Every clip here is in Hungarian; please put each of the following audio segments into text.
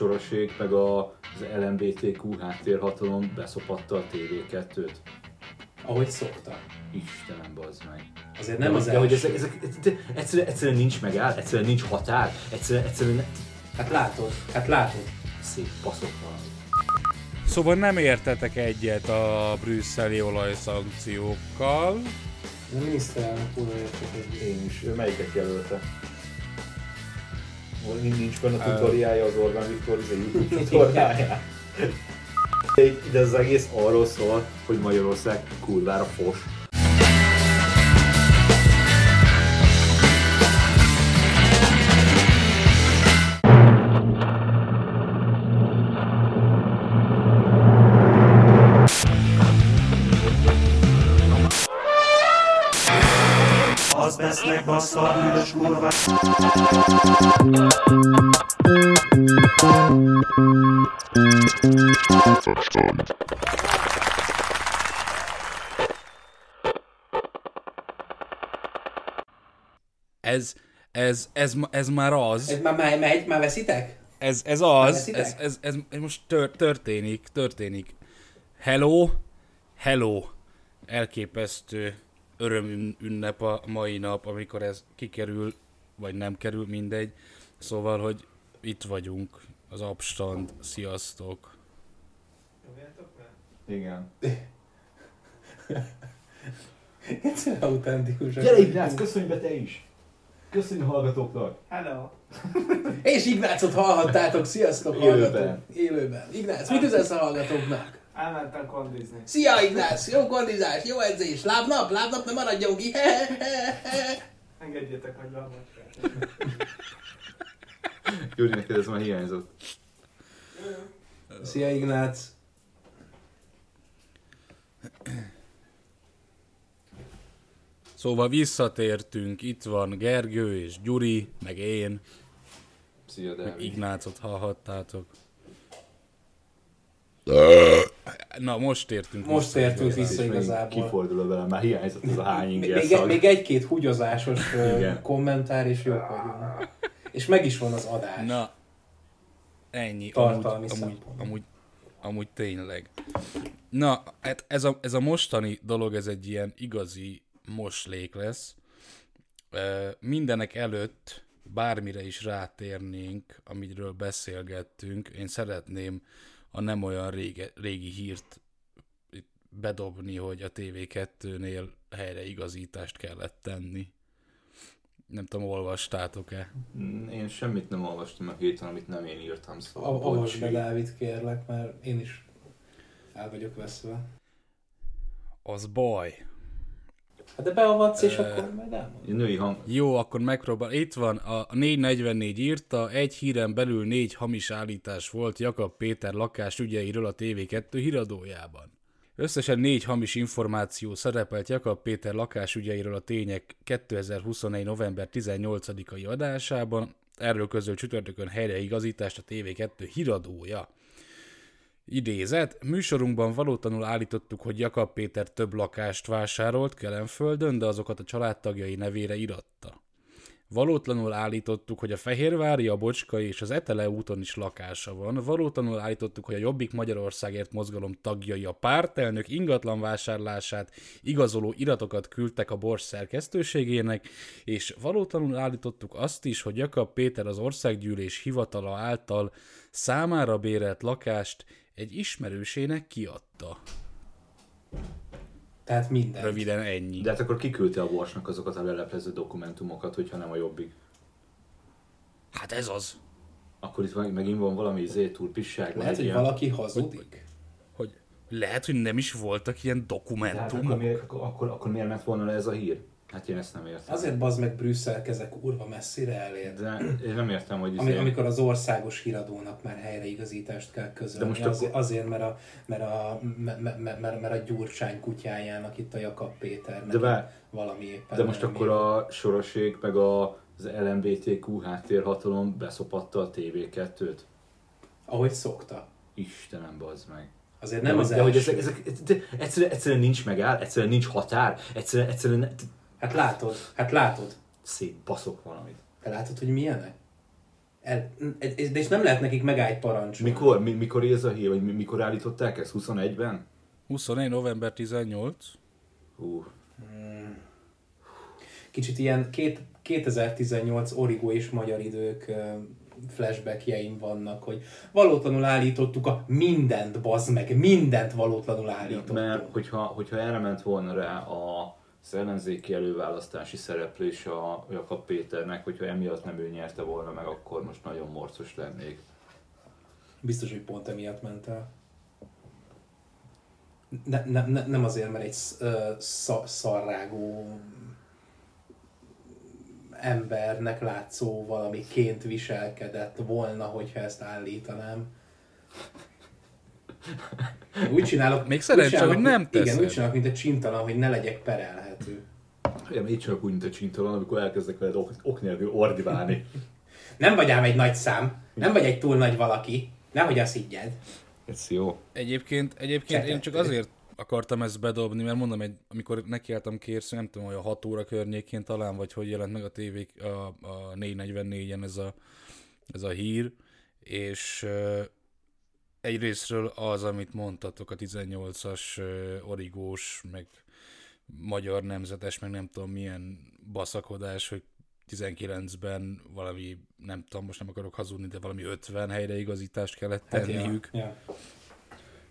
soroség, meg a, az LMBTQ háttérhatalom beszopatta a TV2-t. Ahogy szokta. Istenem, bazd meg. Azért nem de, az de, hogy első. ezek, ezek, de egyszerűen, egyszerűen nincs megáll, egyszerűen nincs határ, egyszerűen, egyszerűen ne, Hát látod, hát látod. szép baszok valami. Szóval nem értetek egyet a brüsszeli olajszankciókkal. A miniszterelnök úr értek egy Én is. Ő melyiket jelölte? Nincs benne a tutoriája az Orbán Viktor, ez a YouTube tutoriája. De, de az egész arról szól, hogy Magyarország kurvára fos. Ez, ez, ez, ez már az. Ez már, már megy, már veszitek? Ez, ez az, ez, ez, ez, ez most tör, történik, történik. Hello, hello. Elképesztő örömünnep a mai nap, amikor ez kikerül, vagy nem kerül, mindegy. Szóval, hogy itt vagyunk, az Abstand, sziasztok. Igen. Egyszerűen autentikus. Gyere Ignác, köszönj be te is! Köszönj a hallgatóknak! Hello! És Ignácot hallhattátok, sziasztok Élőben. hallgatók. Élőben. Ignác, mit üzensz a hallgatóknak? Elmentem kondizni. Szia Ignác, jó kondizás, jó edzés, lábnap, lábnap, ne maradjon ki. Engedjétek, hogy van Gyuri, neked ez már hiányzott. Szia Ignác. Szóval visszatértünk, itt van Gergő és Gyuri, meg én, Szia, meg. Ignácot hallhattátok. Na, most értünk Most vissza értünk vissza igazából. Kifordulva velem, már hiányzott ez a hány Még, inger még, szag. még egy-két Igen. kommentár, és jók vagyunk. És meg is van az adás. Na, ennyi. Tartalmi amúgy, amúgy, amúgy, amúgy tényleg. Na, hát ez a, ez a mostani dolog, ez egy ilyen igazi moslék lesz. Mindenek előtt bármire is rátérnénk, amiről beszélgettünk, én szeretném a nem olyan rége, régi hírt bedobni, hogy a TV2-nél helyreigazítást kellett tenni. Nem tudom, olvastátok-e? Én semmit nem olvastam a héten, amit nem én írtam, szóval A- Avasd be. Dávid, kérlek, mert én is el vagyok veszve. Az baj. Hát de beavatsz, és akkor majd elmondom. Női hang... Jó, akkor megpróbál. Itt van, a 444 írta, egy híren belül négy hamis állítás volt Jakab Péter lakás ügyeiről a TV2 híradójában. Összesen négy hamis információ szerepelt Jakab Péter lakás ügyeiről a tények 2021. november 18-ai adásában, erről közöl csütörtökön helyreigazítást a TV2 híradója. Idézet, műsorunkban valótlanul állítottuk, hogy Jakab Péter több lakást vásárolt Kelenföldön, de azokat a családtagjai nevére iratta. Valótlanul állítottuk, hogy a Fehérvári, a Bocskai és az Etele úton is lakása van. Valótlanul állítottuk, hogy a Jobbik Magyarországért mozgalom tagjai a pártelnök ingatlan vásárlását igazoló iratokat küldtek a Bors szerkesztőségének, és valótlanul állítottuk azt is, hogy Jakab Péter az országgyűlés hivatala által számára bérelt lakást egy ismerősének kiadta. Tehát minden. Röviden ennyi. De hát akkor kiküldte a Borsnak azokat a leleplező dokumentumokat, hogyha nem a jobbik. Hát ez az. Akkor itt meg- megint van valami izé, túlpisság. van Lehet, hogy ilyen- valaki hazudik. Hogy lehet, hogy nem is voltak ilyen De hát akkor, dokumentumok. miért, akkor, akkor, akkor miért ment volna le ez a hír? Hát én ezt nem értem. Azért bazd meg Brüsszel kezek kurva messzire elér. De én nem értem, hogy Ami, izé- amikor az országos híradónak már helyreigazítást kell közölni. De most azért, akkor- azért, mert a, mert, a, mert, mert, mert, a Gyurcsány kutyájának itt a Jakab Péter De vár- valami éppen De most akkor a soroség meg a, az LMBTQ háttérhatalom beszopatta a TV2-t. Ahogy szokta. Istenem, bazd meg. Azért De, nem hogy- az de hogy első. ezek, ezek de egyszerűen, egyszerűen nincs megáll, egyszerűen nincs határ, egyszerűen, egyszerűen Hát látod, hát látod. szép baszok valamit. Te látod, hogy milyenek? El, de és nem lehet nekik megállt parancs. Mikor, mi, mikor ez a hír, vagy mi- mikor állították ezt? 21-ben? 21. november 18. Hú, Kicsit ilyen két, 2018 origó és magyar idők flashbackjeim vannak, hogy valótlanul állítottuk a mindent, bazd meg, mindent valótlanul állítottuk. mert hogyha, hogyha erre ment volna rá a az ellenzéki előválasztási szereplés a Jakab Péternek, hogyha emiatt nem ő nyerte volna meg, akkor most nagyon morcos lennék. Biztos, hogy pont emiatt ment el. Ne, ne, ne, nem azért, mert egy sz- szarrágó embernek látszó valamiként viselkedett volna, hogyha ezt állítanám. Úgy csinálok, Még úgy szerencsé, csinálok, hogy nem Igen, teszed. úgy csinálok, mint egy csintalan, hogy ne legyek perelhető. Igen, így csak úgy, mint a csintalan, amikor elkezdek veled ok, ok nélkül ordibálni. Nem vagy ám egy nagy szám, nem vagy egy túl nagy valaki, nehogy azt higgyed. Ez jó. Egyébként, egyébként én csak azért akartam ezt bedobni, mert mondom, egy, amikor nekiálltam kérsz, nem tudom, hogy a 6 óra környékén talán, vagy hogy jelent meg a tévé, a, a 444-en ez a, ez a hír, és uh, egyrésztről az, amit mondtatok, a 18-as uh, origós, meg magyar nemzetes, meg nem tudom milyen baszakodás, hogy 19-ben valami, nem tudom, most nem akarok hazudni, de valami 50 helyreigazítást kellett tenniük. ja, ja.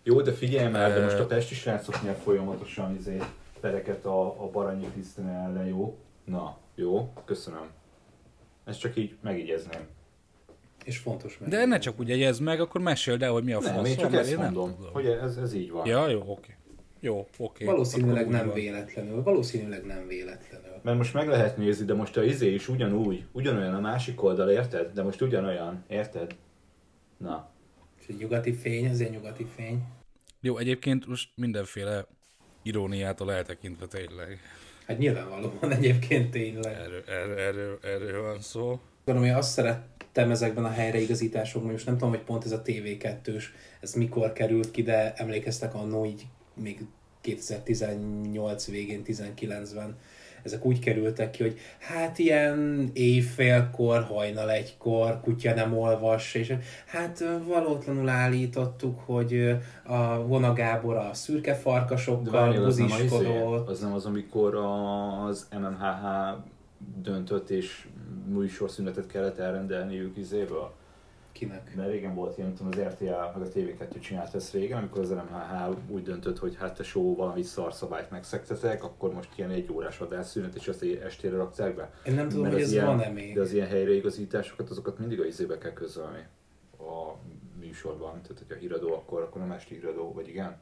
Jó, de figyelj már, de most a pesti srácok nyert folyamatosan izé, pereket a, a Baranyi Krisztina ellen, jó? Na, jó, köszönöm. Ezt csak így megjegyezném. És fontos meg. De ne csak úgy jegyezd meg, akkor meséld el, hogy mi a Nem, fasz. én csak mert ezt nem mondom, tudom. hogy ez, ez így van. Ja, jó, oké. Jó, oké. Valószínűleg nem van. véletlenül, valószínűleg nem véletlenül. Mert most meg lehet nézni, de most a izé is ugyanúgy, ugyanolyan a másik oldal, érted? De most ugyanolyan, érted? Na. És egy nyugati fény, azért nyugati fény. Jó, egyébként most mindenféle iróniától eltekintve tényleg. Hát nyilvánvalóan egyébként tényleg. Erről, erről, erről, erről van szó. Gondolom, hogy azt szerettem ezekben a helyreigazításokban, most nem tudom, hogy pont ez a TV2-s, ez mikor került ki, de emlékeztek annó így még 2018 végén, 19-ben, ezek úgy kerültek ki, hogy hát ilyen éjfélkor, hajnal egykor, kutya nem olvas, és hát valótlanul állítottuk, hogy a Vona Gábor a szürke farkasokkal az izé, az nem az, amikor az MMHH döntött és műsorszünetet kellett elrendelniük izéből. Kinek? Mert régen volt ilyen, tudom, az RTA meg a TV2 csinált ezt régen, amikor az MMHH úgy döntött, hogy hát te show valami szarszabályt megszektetek, akkor most ilyen egy órás adásszünet, és azt estére rakták be. Én nem tudom, Mert hogy az ez ilyen, van-e még. De az ilyen helyreigazításokat, azokat mindig a izébe kell közölni a műsorban. Tehát, hogyha híradó, akkor, akkor nem esti híradó, vagy igen?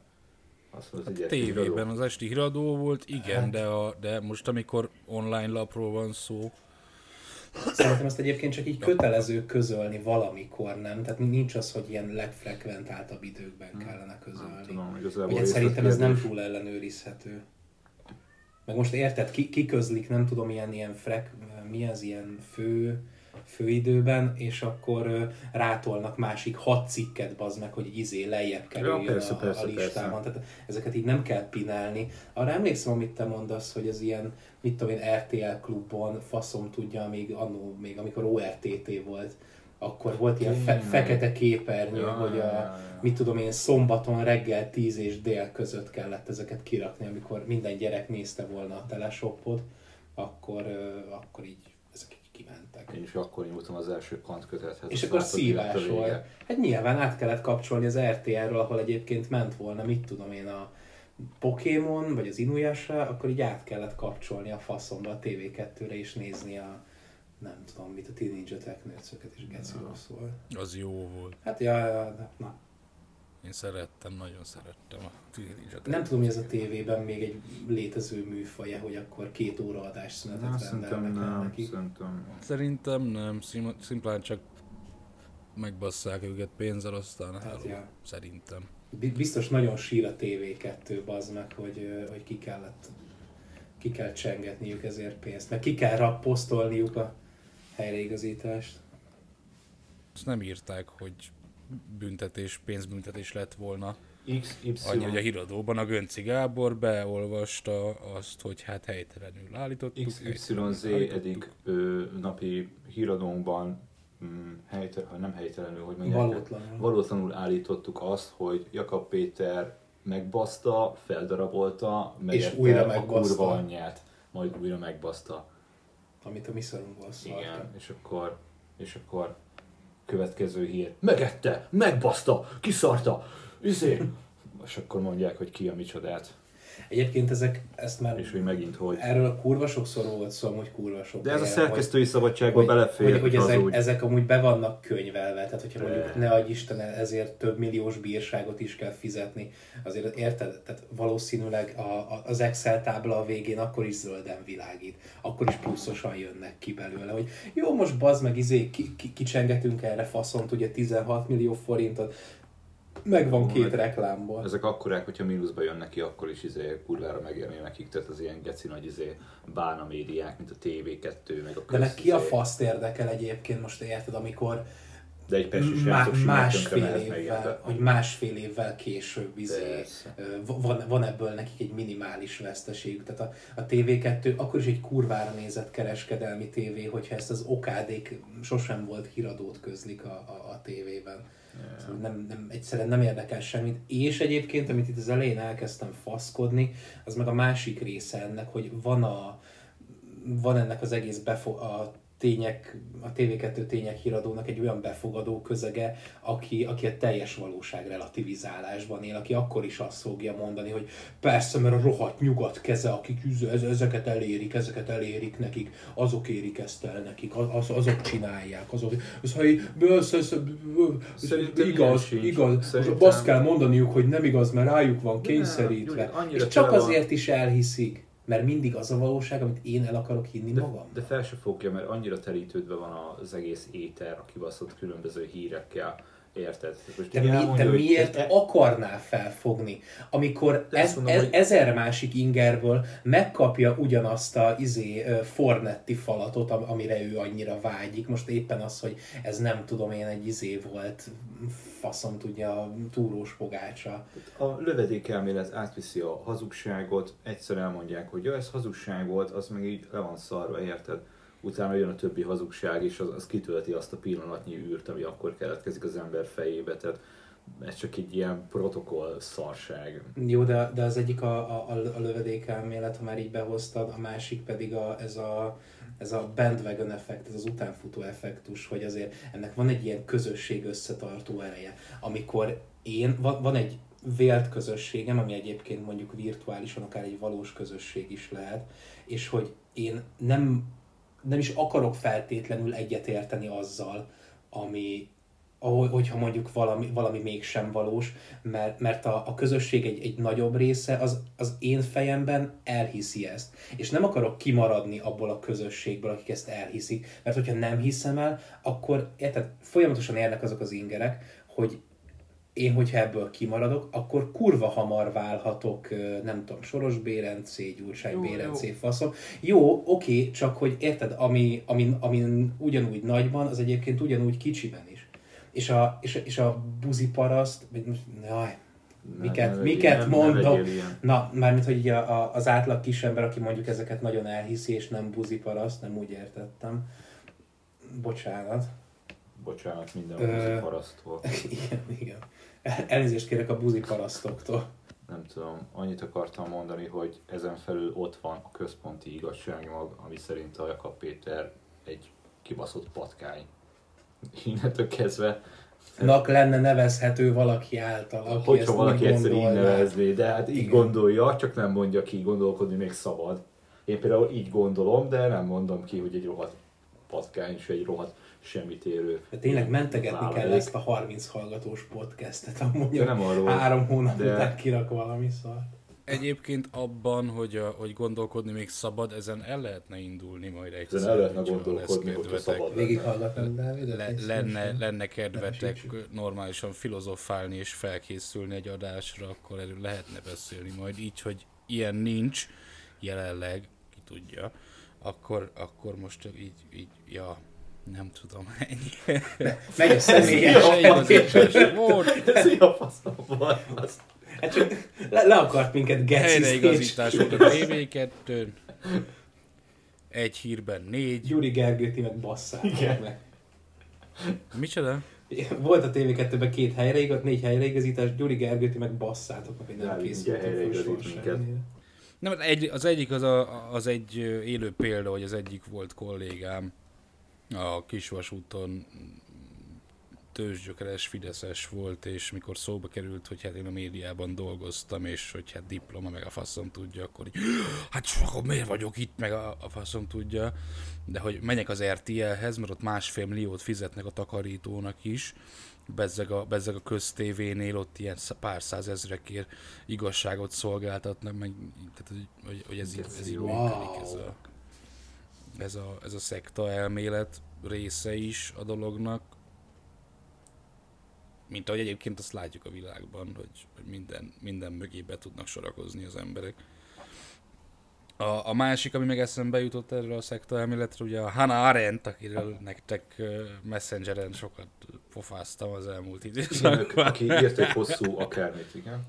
Azt mondod, esti Tévében híradó. az esti híradó volt, igen, de, a, de most amikor online lapról van szó, Szerintem ezt egyébként csak így kötelező közölni valamikor, nem? Tehát nincs az, hogy ilyen legfrekventáltabb időkben kellene közölni. Tudom, igazából Vagy hát szerintem ez nem túl ellenőrizhető. Meg most érted, ki, ki közlik, nem tudom, ilyen, ilyen frek, mi az ilyen fő, főidőben, és akkor rátolnak másik hat cikket, bazd meg, hogy izé lejjebb kerüljön persze, a, persze, a listában. persze. Tehát ezeket így nem kell pinálni. Arra emlékszem, amit te mondasz, hogy az ilyen, mit tudom én, RTL klubon, faszom tudja, még annó, még amikor ORTT volt, akkor volt ilyen fe- fekete képernyő, Ja, hogy ja, a, ja, ja. mit tudom én, szombaton reggel 10 és dél között kellett ezeket kirakni, amikor minden gyerek nézte volna a teleshopot, akkor, akkor így kimentek. Én is akkor nyújtom az első kantkötethez. És azt akkor szívás volt. Hát nyilván át kellett kapcsolni az RTL-ről, ahol egyébként ment volna, mit tudom én, a Pokémon, vagy az Inuyasha, akkor így át kellett kapcsolni a faszomba a TV2-re és nézni a nem tudom mit, a Teen Ninja Technőcöket is geci rossz volt. az jó volt. Hát ja, ja, na. Én szerettem, nagyon szerettem a Teenage Nem tudom, hogy ez a tévében még egy létező műfaja, hogy akkor két óra adásszünetet Na, szerintem nem, neki. szerintem. Szerintem nem, szim- szimplán csak megbasszák őket pénzzel, aztán Hát, hát, ja. szerintem. Bi- Biztos nagyon sír a TV2 az meg, hogy, hogy ki kellett ki kell csengetniük ezért pénzt, meg ki kell rapposztolniuk a helyreigazítást. Azt nem írták, hogy büntetés, pénzbüntetés lett volna. XY. Annyi, hogy a híradóban a Gönci Gábor beolvasta azt, hogy hát helytelenül állítottuk. XYZ helytelenül állítottuk. eddig ö, napi híradónkban mm, helytelen, nem helytelenül, hogy mondják, Valótlanul. valótlanul állítottuk azt, hogy Jakab Péter megbaszta, feldarabolta, megette újra a megbaszta. kurva anyját, majd újra megbaszta. Amit a mi szóltak. Igen, és akkor, és akkor következő hír. Megette, megbaszta, kiszarta, izé. És akkor mondják, hogy ki a micsodát. Egyébként ezek, ezt már És hogy megint hogy. erről kurva sokszor volt szó, hogy kurva sok De ez a helyen, szerkesztői hogy- szabadságba hogy, belefér hogy, hogy ezek, úgy. ezek amúgy be vannak könyvelve, tehát hogyha mondjuk ne adj Isten, ezért több milliós bírságot is kell fizetni, azért érted? Tehát valószínűleg a, a, az Excel tábla a végén akkor is zölden világít, akkor is pluszosan jönnek ki belőle, hogy jó, most bazd meg, izé, ki, ki, kicsengetünk erre faszont, ugye 16 millió forintot, megvan két Meg- reklámból. Ezek akkorák, hogyha mínuszba jön neki, akkor is izé kurvára megérni nekik, tehát az ilyen geci nagy izé bána médiák, mint a TV2, meg a De meg ki a izé. faszt érdekel egyébként, most érted, amikor De egy pesti Má- srácok simán tönkre másfél évvel, érted? hogy másfél évvel később izé, van, van ebből nekik egy minimális veszteségük. Tehát a, a TV2 akkor is egy kurvára nézett kereskedelmi tévé, hogyha ezt az okádék sosem volt híradót közlik a, a, a tévében. Szóval nem, nem, egyszerűen nem érdekel semmit. És egyébként, amit itt az elején elkezdtem faszkodni, az meg a másik része ennek, hogy van a, van ennek az egész befo- a tények, a TV2 tények híradónak egy olyan befogadó közege, aki, aki a teljes valóság relativizálásban él, aki akkor is azt fogja mondani, hogy persze, mert a rohadt nyugat keze, akik ezeket elérik, ezeket elérik nekik, azok érik ezt el nekik, az, azok csinálják, azok, ez, ha igaz, igaz, azt kell mondaniuk, hogy nem igaz, mert rájuk van kényszerítve. És csak azért is elhiszik, mert mindig az a valóság, amit én el akarok hinni De, magam. de fel se fogja, mert annyira terítődve van az egész éter a kibaszott különböző hírekkel. Érted? Most De, így mi, elmondja, hogy miért e- akarnál felfogni, amikor ez, mondom, ez, hogy- ezer másik ingerből megkapja ugyanazt a izé, Fornetti falatot, am- amire ő annyira vágyik. Most éppen az, hogy ez nem tudom én egy izé volt, faszom tudja, a túrós pogácsa. A lövedékelmélet átviszi a hazugságot, egyszer elmondják, hogy ja, ez hazugság volt, az meg így le van szarva, érted? Utána jön a többi hazugság, és az, az kitölti azt a pillanatnyi űrt, ami akkor keletkezik az ember fejébe, tehát ez csak egy ilyen protokoll szarság. Jó, de, de az egyik a, a, a lövedék elmélet, ha már így behoztad, a másik pedig a, ez a ez a bandwagon effekt, ez az utánfutó effektus, hogy azért ennek van egy ilyen közösség összetartó ereje. Amikor én, van, van egy vélt közösségem, ami egyébként mondjuk virtuálisan akár egy valós közösség is lehet, és hogy én nem, nem is akarok feltétlenül egyetérteni azzal, ami, ahogy- hogyha mondjuk valami, valami mégsem valós, mert, mert a, a közösség egy, egy nagyobb része az, az én fejemben elhiszi ezt. És nem akarok kimaradni abból a közösségből, akik ezt elhiszik, mert hogyha nem hiszem el, akkor érted, folyamatosan érnek azok az ingerek, hogy én, hogyha ebből kimaradok, akkor kurva hamar válhatok, nem tudom, Soros Bérencé, Gyurcsány Jó, Bérencé, faszom. Jó, oké, csak hogy érted, ami, ami, ami ugyanúgy nagyban, az egyébként ugyanúgy kicsiben is. És a, és a, és a buzi paraszt, jaj, miket, ne miket nem- mondok? Ilyen. Na, mármint, hogy így a, a, az átlag kisember, aki mondjuk ezeket nagyon elhiszi, és nem buzi paraszt, nem úgy értettem. Bocsánat. Bocsánat minden Ö, buzi parasztól. igen, igen. Elnézést kérek a buzi parasztoktól. Nem tudom, annyit akartam mondani, hogy ezen felül ott van a központi igazságmag, ami szerint a Jakab Péter egy kibaszott patkány. Innentől kezdve, Nak lenne nevezhető valaki által, aki hogyha ezt valaki egyszer így nevezné, de hát így Igen. gondolja, csak nem mondja ki, gondolkodni még szabad. Én például így gondolom, de nem mondom ki, hogy egy rohadt patkány és egy rohadt semmit érő. De tényleg mentegetni kell vállalék. ezt a 30 hallgatós podcastet, amúgy De nem arról, három hónap de- után kirak valami szart. Egyébként abban, hogy, a, hogy gondolkodni még szabad, ezen el lehetne indulni majd egyszer. Ezen el lehetne gondolkodni, hogyha kedvetek. szabad. Dávidot? Le, lenne, lenne kedvetek normálisan filozofálni és felkészülni egy adásra, akkor erről lehetne beszélni majd így, hogy ilyen nincs jelenleg, ki tudja, akkor, akkor most így, így, ja, nem tudom, ennyi. Megy a személyes volt, Szia faszom az. Hát csak le, le akart minket gecizni. helyreigazítás volt a TV2 egy hírben négy, Gyuri Gergőt ti meg basszátok Igen. meg. Micsoda? Volt a TV2-ben két helyreigazítás, négy helyreigazítás, Gyuri Gergőti meg basszátok, hogy nem készült. Nem, az egyik az, a, az egy élő példa, hogy az egyik volt kollégám a Kisvasúton tőzsgyökeres Fideszes volt, és mikor szóba került, hogy hát én a médiában dolgoztam, és hogy hát diploma, meg a faszom tudja, akkor így, hát akkor miért vagyok itt, meg a, a faszom tudja, de hogy menjek az RTL-hez, mert ott másfél milliót fizetnek a takarítónak is, bezzeg a, bezzeg a köztévénél ott ilyen pár százezrekért igazságot szolgáltatnak, meg, tehát, hogy, hogy ez, így, ez így Wow. működik, ez a, ez a, ez a szekta elmélet része is a dolognak, mint ahogy egyébként azt látjuk a világban, hogy, hogy minden, minden mögé be tudnak sorakozni az emberek. A, a másik, ami meg eszembe jutott erről a szekta elméletre, ugye a Hannah Arendt, akiről nektek Messengeren sokat pofáztam az elmúlt időszakban. aki írt egy hosszú akármit, igen.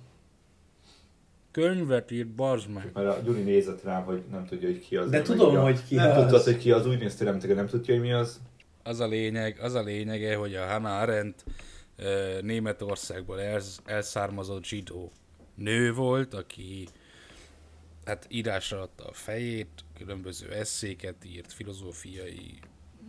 Könyvet írt, bazd meg. Mert a Gyuri nézett rám, hogy nem tudja, hogy ki az. De tudom, a- hogy ki Nem az. tudtad, hogy ki az, úgy néztél, nem, nem tudja, hogy mi az. Az a lényeg, az a lényege, hogy a Hannah Arendt Németországból elsz- elszármazott zsidó nő volt, aki hát írásra adta a fejét, különböző eszéket írt, filozófiai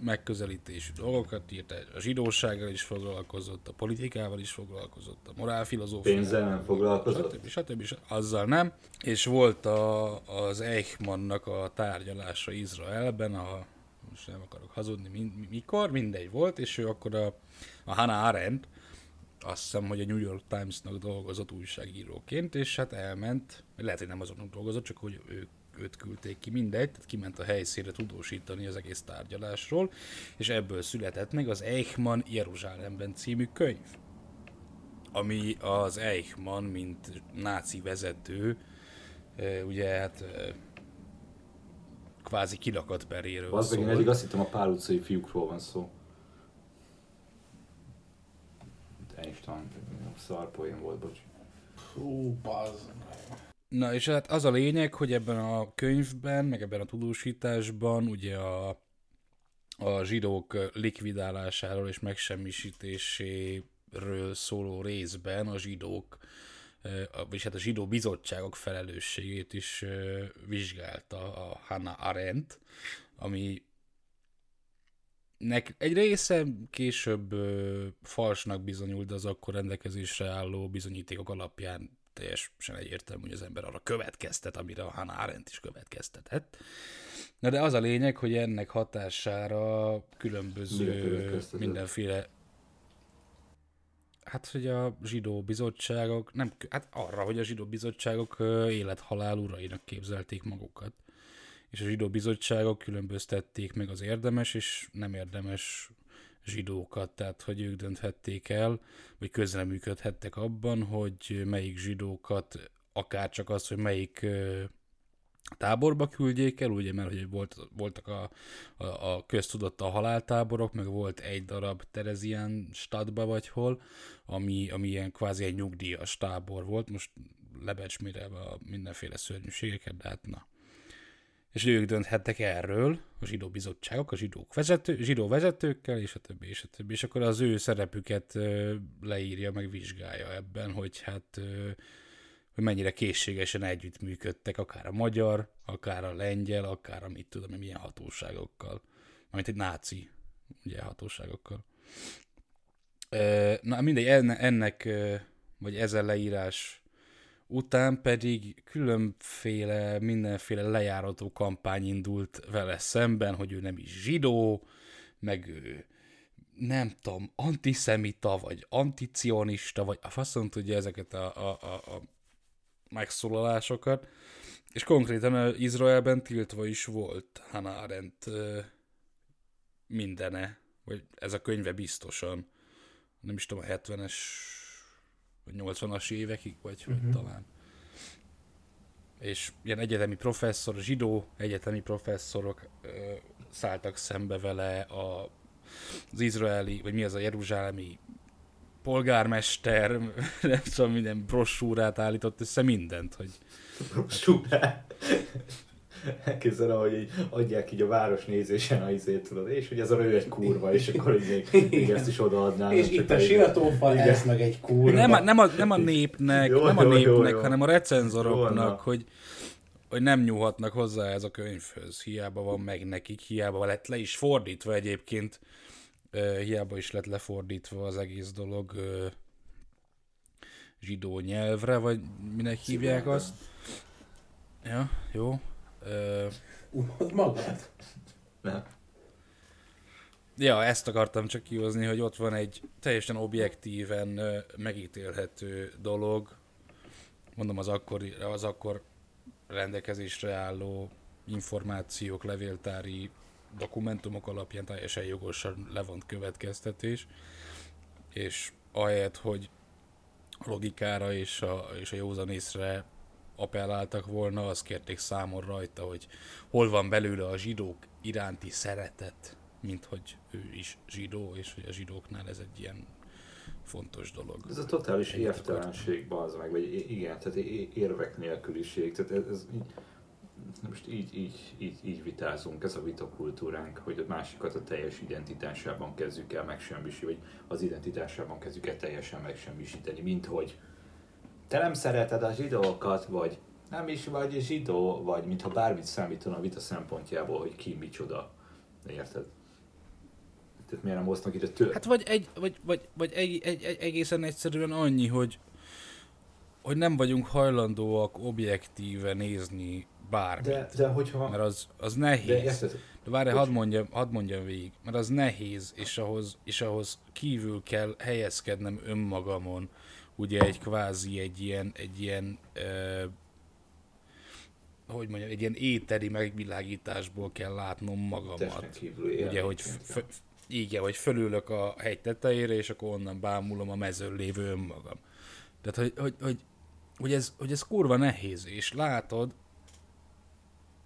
megközelítésű dolgokat írt, a zsidósággal is foglalkozott, a politikával is foglalkozott, a morálfilozófiával. Pénzzel nem foglalkozott? Stb. stb. stb. Azzal nem. És volt a, az Eichmannnak a tárgyalása Izraelben, a, most nem akarok hazudni, mi, mi- mikor, mindegy volt, és ő akkor a, a Hannah Arendt, azt hiszem, hogy a New York Times-nak dolgozott újságíróként, és hát elment, lehet, hogy nem azoknak dolgozott, csak hogy ő, őt küldték ki, mindegy, tehát kiment a helyszínre tudósítani az egész tárgyalásról, és ebből született meg az Eichmann Jeruzsálemben című könyv ami az Eichmann, mint náci vezető, eh, ugye hát eh, kvázi kilakat peréről Az meg én eddig azt hittem a pál utcai fiúkról van szó. Te István, szar poén volt, bocs. Hú, bazd. Na és hát az a lényeg, hogy ebben a könyvben, meg ebben a tudósításban ugye a, a zsidók likvidálásáról és megsemmisítéséről szóló részben a zsidók, vagyis hát a zsidó bizottságok felelősségét is vizsgálta a Hannah Arendt, ami nek egy része később ö, falsnak bizonyult, de az akkor rendelkezésre álló bizonyítékok alapján teljesen egyértelmű, hogy az ember arra következtet, amire a Hannah Arendt is következtetett. Na de az a lényeg, hogy ennek hatására különböző mindenféle Hát, hogy a zsidó bizottságok, nem, hát arra, hogy a zsidó bizottságok élethalál urainak képzelték magukat. És a zsidó bizottságok különböztették meg az érdemes és nem érdemes zsidókat, tehát hogy ők dönthették el, vagy közreműködhettek abban, hogy melyik zsidókat, akár csak az, hogy melyik táborba küldjék el, ugye, mert hogy volt, voltak a, a, a köztudott a haláltáborok, meg volt egy darab Terezián stadba vagy hol, ami, ami ilyen kvázi egy nyugdíjas tábor volt, most lebecsmérelve a mindenféle szörnyűségeket, de hát na. És ők dönthettek erről, a zsidó bizottságok, a zsidók vezető, zsidó vezetőkkel, és a többi, és a többi. És akkor az ő szerepüket leírja, meg vizsgálja ebben, hogy hát hogy mennyire készségesen együttműködtek, akár a magyar, akár a lengyel, akár a mit tudom, milyen hatóságokkal. Mint egy náci ugye, hatóságokkal. Na mindegy, enne- ennek, vagy ezen leírás után pedig különféle, mindenféle lejárató kampány indult vele szemben, hogy ő nem is zsidó, meg ő nem tudom, antiszemita, vagy anticionista, vagy a faszon tudja ezeket a, a, a, a megszólalásokat, és konkrétan Izraelben tiltva is volt Hannah Arendt mindene, vagy ez a könyve biztosan, nem is tudom, a 70-es vagy 80-as évekig, vagy hogy talán. És ilyen egyetemi professzor, zsidó egyetemi professzorok ö, szálltak szembe vele a, az izraeli, vagy mi az a jeruzsálemi polgármester, nem tudom, minden brossúrát állított össze, mindent, hogy Super. Elképzelem, hogy így adják így a város nézésen a izét, tudod, és hogy ez a egy kurva, és akkor így még, még ezt is odaadnám. És itt a siratófal, ez meg egy kurva. Nem, a- nem, a, nem a népnek, Jó, nem a jó, jó, népnek, jó. hanem a Jó, recenzoroknak, na. hogy, hogy nem nyúlhatnak hozzá ez a könyvhöz. Hiába van meg nekik, hiába lett le is fordítva egyébként, hiába is lett lefordítva az egész dolog zsidó nyelvre, vagy minek hívják azt. Ja, jó. Uh, Unod magad? Nem. Ja, ezt akartam csak kihozni, hogy ott van egy teljesen objektíven ö, megítélhető dolog, mondom az akkor, az akkor rendelkezésre álló információk, levéltári dokumentumok alapján teljesen jogosan levont következtetés, és ahelyett, hogy a logikára és a, és a józanészre appelláltak volna, azt kérték számon rajta, hogy hol van belőle a zsidók iránti szeretet, mint hogy ő is zsidó, és hogy a zsidóknál ez egy ilyen fontos dolog. Ez a totális értelenség, az meg, vagy igen, tehát érvek nélküliség, tehát ez, ez most így, így, így, így vitázunk, ez a vitakultúránk, hogy a másikat a teljes identitásában kezdjük el megsemmisíteni, vagy az identitásában kezdjük el teljesen megsemmisíteni, mint hogy te nem szereted a zsidókat, vagy nem is vagy zsidó, vagy mintha bármit számítana a vita szempontjából, hogy ki micsoda. Érted? Tehát miért nem hoznak ide tör? Hát vagy, egy, vagy, vagy, vagy egy, egy, egy, egészen egyszerűen annyi, hogy, hogy nem vagyunk hajlandóak objektíve nézni bármit. de, de hogyha... Mert az, az de nehéz. érted? De várj, hadd mondjam, hadd mondjam végig, mert az nehéz, és ahhoz, és ahhoz kívül kell helyezkednem önmagamon, ugye egy kvázi egy ilyen, egy ilyen, ö, hogy mondjam, egy ilyen éteri megvilágításból kell látnom magamat. Ugye, hogy f- f- igen, hogy fölülök a hegy tetejére, és akkor onnan bámulom a mezőn lévő önmagam. Tehát, hogy, hogy, hogy, hogy, ez, hogy ez kurva nehéz, és látod,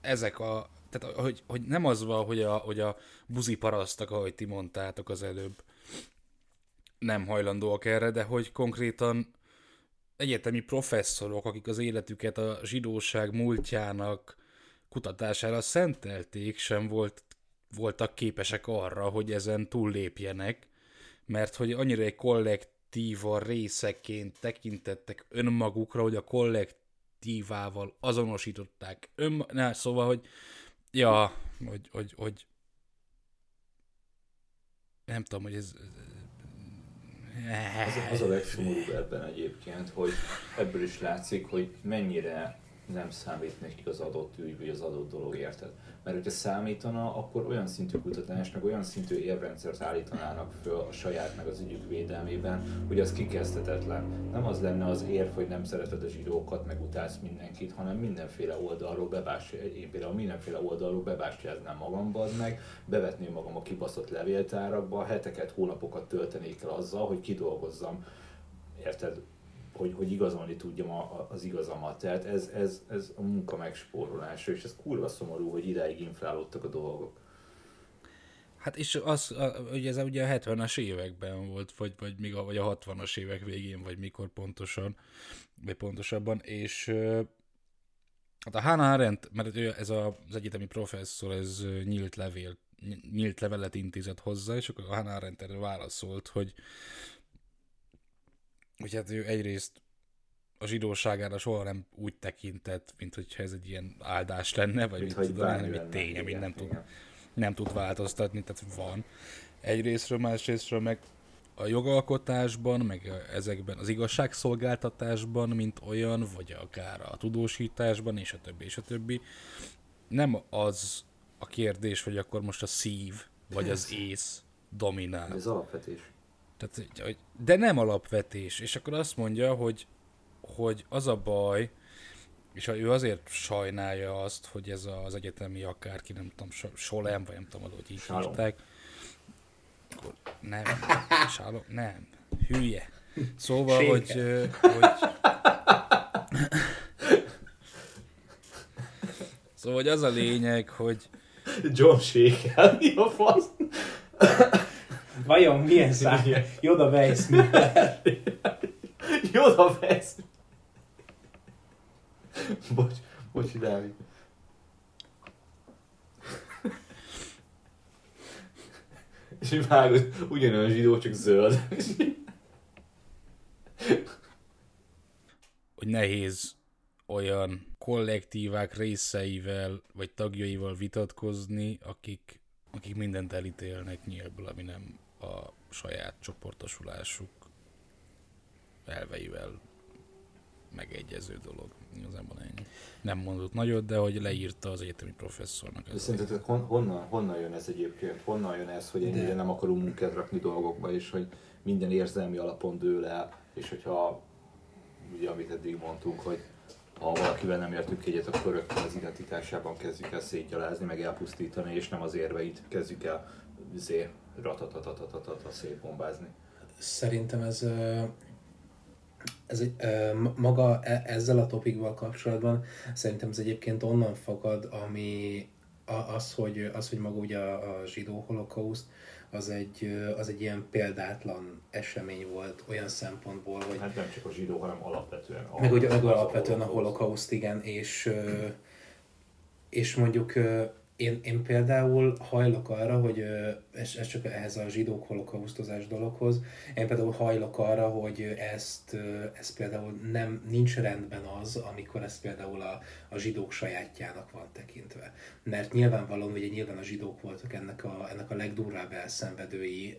ezek a, tehát, hogy, hogy nem az van, hogy a, hogy a buzi parasztak, ahogy ti mondtátok az előbb, nem hajlandóak erre, de hogy konkrétan egyetemi professzorok, akik az életüket a zsidóság múltjának kutatására szentelték, sem volt, voltak képesek arra, hogy ezen túllépjenek, mert hogy annyira egy kollektíva részeként tekintettek önmagukra, hogy a kollektívával azonosították ön... Ne, szóval, hogy ja, hogy, hogy, hogy nem tudom, hogy ez... Az, az a legszomorúbb ebben egyébként, hogy ebből is látszik, hogy mennyire nem számít nekik az adott ügy, vagy az adott dolog, érted? Mert hogyha számítana, akkor olyan szintű kutatás, meg olyan szintű érvrendszert állítanának föl a saját meg az ügyük védelmében, hogy az kikezdhetetlen. Nem az lenne az érv, hogy nem szereted a zsidókat, meg utálsz mindenkit, hanem mindenféle oldalról bebástja, én például mindenféle oldalról bebástyáznám magam, meg, bevetném magam a kibaszott levéltárakba, heteket, hónapokat töltenék el azzal, hogy kidolgozzam, érted, hogy, hogy igazolni tudjam a, a, az igazamat. Tehát ez, ez, ez a munka megspórolása, és ez kurva szomorú, hogy idáig inflálódtak a dolgok. Hát és az, ugye ez ugye a 70-es években volt, vagy, vagy, még a, vagy a 60-as évek végén, vagy mikor pontosan, vagy pontosabban, és hát a Hannah Arendt, mert ő, ez a, az egyetemi professzor, ez nyílt levél, ny- nyílt levelet intézett hozzá, és akkor a Hannah Arendt erre válaszolt, hogy hogy hát ő egyrészt a zsidóságára soha nem úgy tekintett, mint hogyha ez egy ilyen áldás lenne, vagy Mint mit hogy tudom, hanem egy tény, amit nem tud nem tud változtatni, tehát van. Egyrésztről, másrésztről meg a jogalkotásban, meg ezekben az igazságszolgáltatásban, mint olyan, vagy akár a tudósításban, és a többi, és a többi, nem az a kérdés, hogy akkor most a szív, vagy az ész dominál. Ez alapvetés. Tehát, de nem alapvetés. És akkor azt mondja, hogy, hogy az a baj, és ő azért sajnálja azt, hogy ez az egyetemi akárki, nem tudom, So- Solem, vagy nem tudom, hogy így hívták. Nem, Salom, nem, hülye. Szóval, Sége. hogy, hogy Szóval, hogy az a lényeg, hogy John Shaker, mi a fasz? Vajon milyen szár? Joda Weissmuller. Joda Weissmuller. Bocs, bocsi, Dávid. És mi vágod, ugyanolyan zsidó, csak zöld. Hogy nehéz olyan kollektívák részeivel, vagy tagjaival vitatkozni, akik, akik mindent elítélnek nyilván, ami nem a saját csoportosulásuk elveivel megegyező dolog. Igazából ennyi. Nem mondott nagyot, de hogy leírta az egyetemi professzornak. De Ez szerintetek hon, honnan, honnan jön ez egyébként? Honnan jön ez, hogy ennyire De- nem akarunk munkát rakni dolgokba, és hogy minden érzelmi alapon dől el, és hogyha, ugye amit eddig mondtunk, hogy ha valakivel nem értünk egyet, akkor rögtön az identitásában kezdjük el szétgyalázni, meg elpusztítani, és nem az érveit kezdjük el zé, ratatatatatatatata szétbombázni. Szerintem ez, ez egy, maga e- ezzel a topikval kapcsolatban szerintem ez egyébként onnan fakad, ami az, hogy, az, hogy maga ugye a, a zsidó holokauszt, az egy, az egy ilyen példátlan esemény volt olyan szempontból, hogy Hát nem csak a zsidó, hanem alapvetően. meg ugye alapvetően a holokauszt. igen, és, és mondjuk én, én például hajlok arra, hogy ez, ez csak ehhez a zsidók holokausztozás dologhoz, én például hajlok arra, hogy ezt, ez például nem, nincs rendben az, amikor ez például a, a zsidók sajátjának van tekintve. Mert nyilvánvalóan, ugye nyilván a zsidók voltak ennek a, ennek a legdurvább elszenvedői,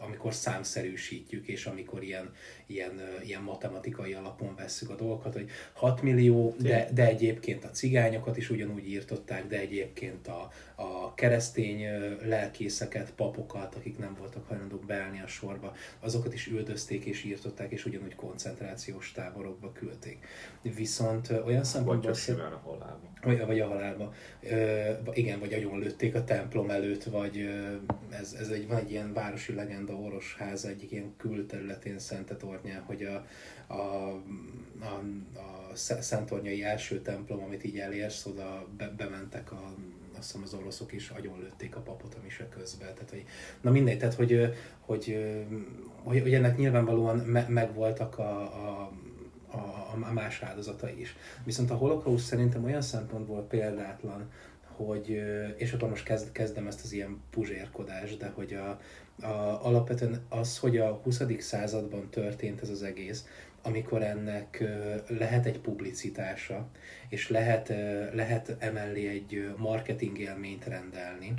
amikor számszerűsítjük, és amikor ilyen, ilyen, ilyen matematikai alapon vesszük a dolgokat, hogy 6 millió, de, de egyébként a cigányokat is ugyanúgy írtották, de egyébként a, a keresztény lelkészeket, papokat, akik nem voltak hajlandók beállni a sorba, azokat is üldözték és írtották, és ugyanúgy koncentrációs táborokba küldték. Viszont olyan Vagy szempontból... csak simán a halálba. Vagy, vagy a halálba. Ö, igen, vagy agyon lőtték a templom előtt, vagy ö, ez, ez egy, van egy ilyen városi legenda Orosháza egyik ilyen külterületén Szentetornyán, hogy a, a, a, a Sz- Szentornyai első templom, amit így elérsz, oda be, bementek a azt hiszem az oroszok is agyon lőtték a papot a mise közben. Tehát, hogy, na mindegy, tehát hogy, hogy, hogy, hogy ennek nyilvánvalóan me, megvoltak a, a, a, a más áldozatai is. Viszont a holokauszt szerintem olyan szempontból példátlan, hogy, és akkor most kezd, kezdem ezt az ilyen puzsérkodást, de hogy a, a, alapvetően az, hogy a 20. században történt ez az egész, amikor ennek lehet egy publicitása, és lehet, lehet emellé egy marketing élményt rendelni,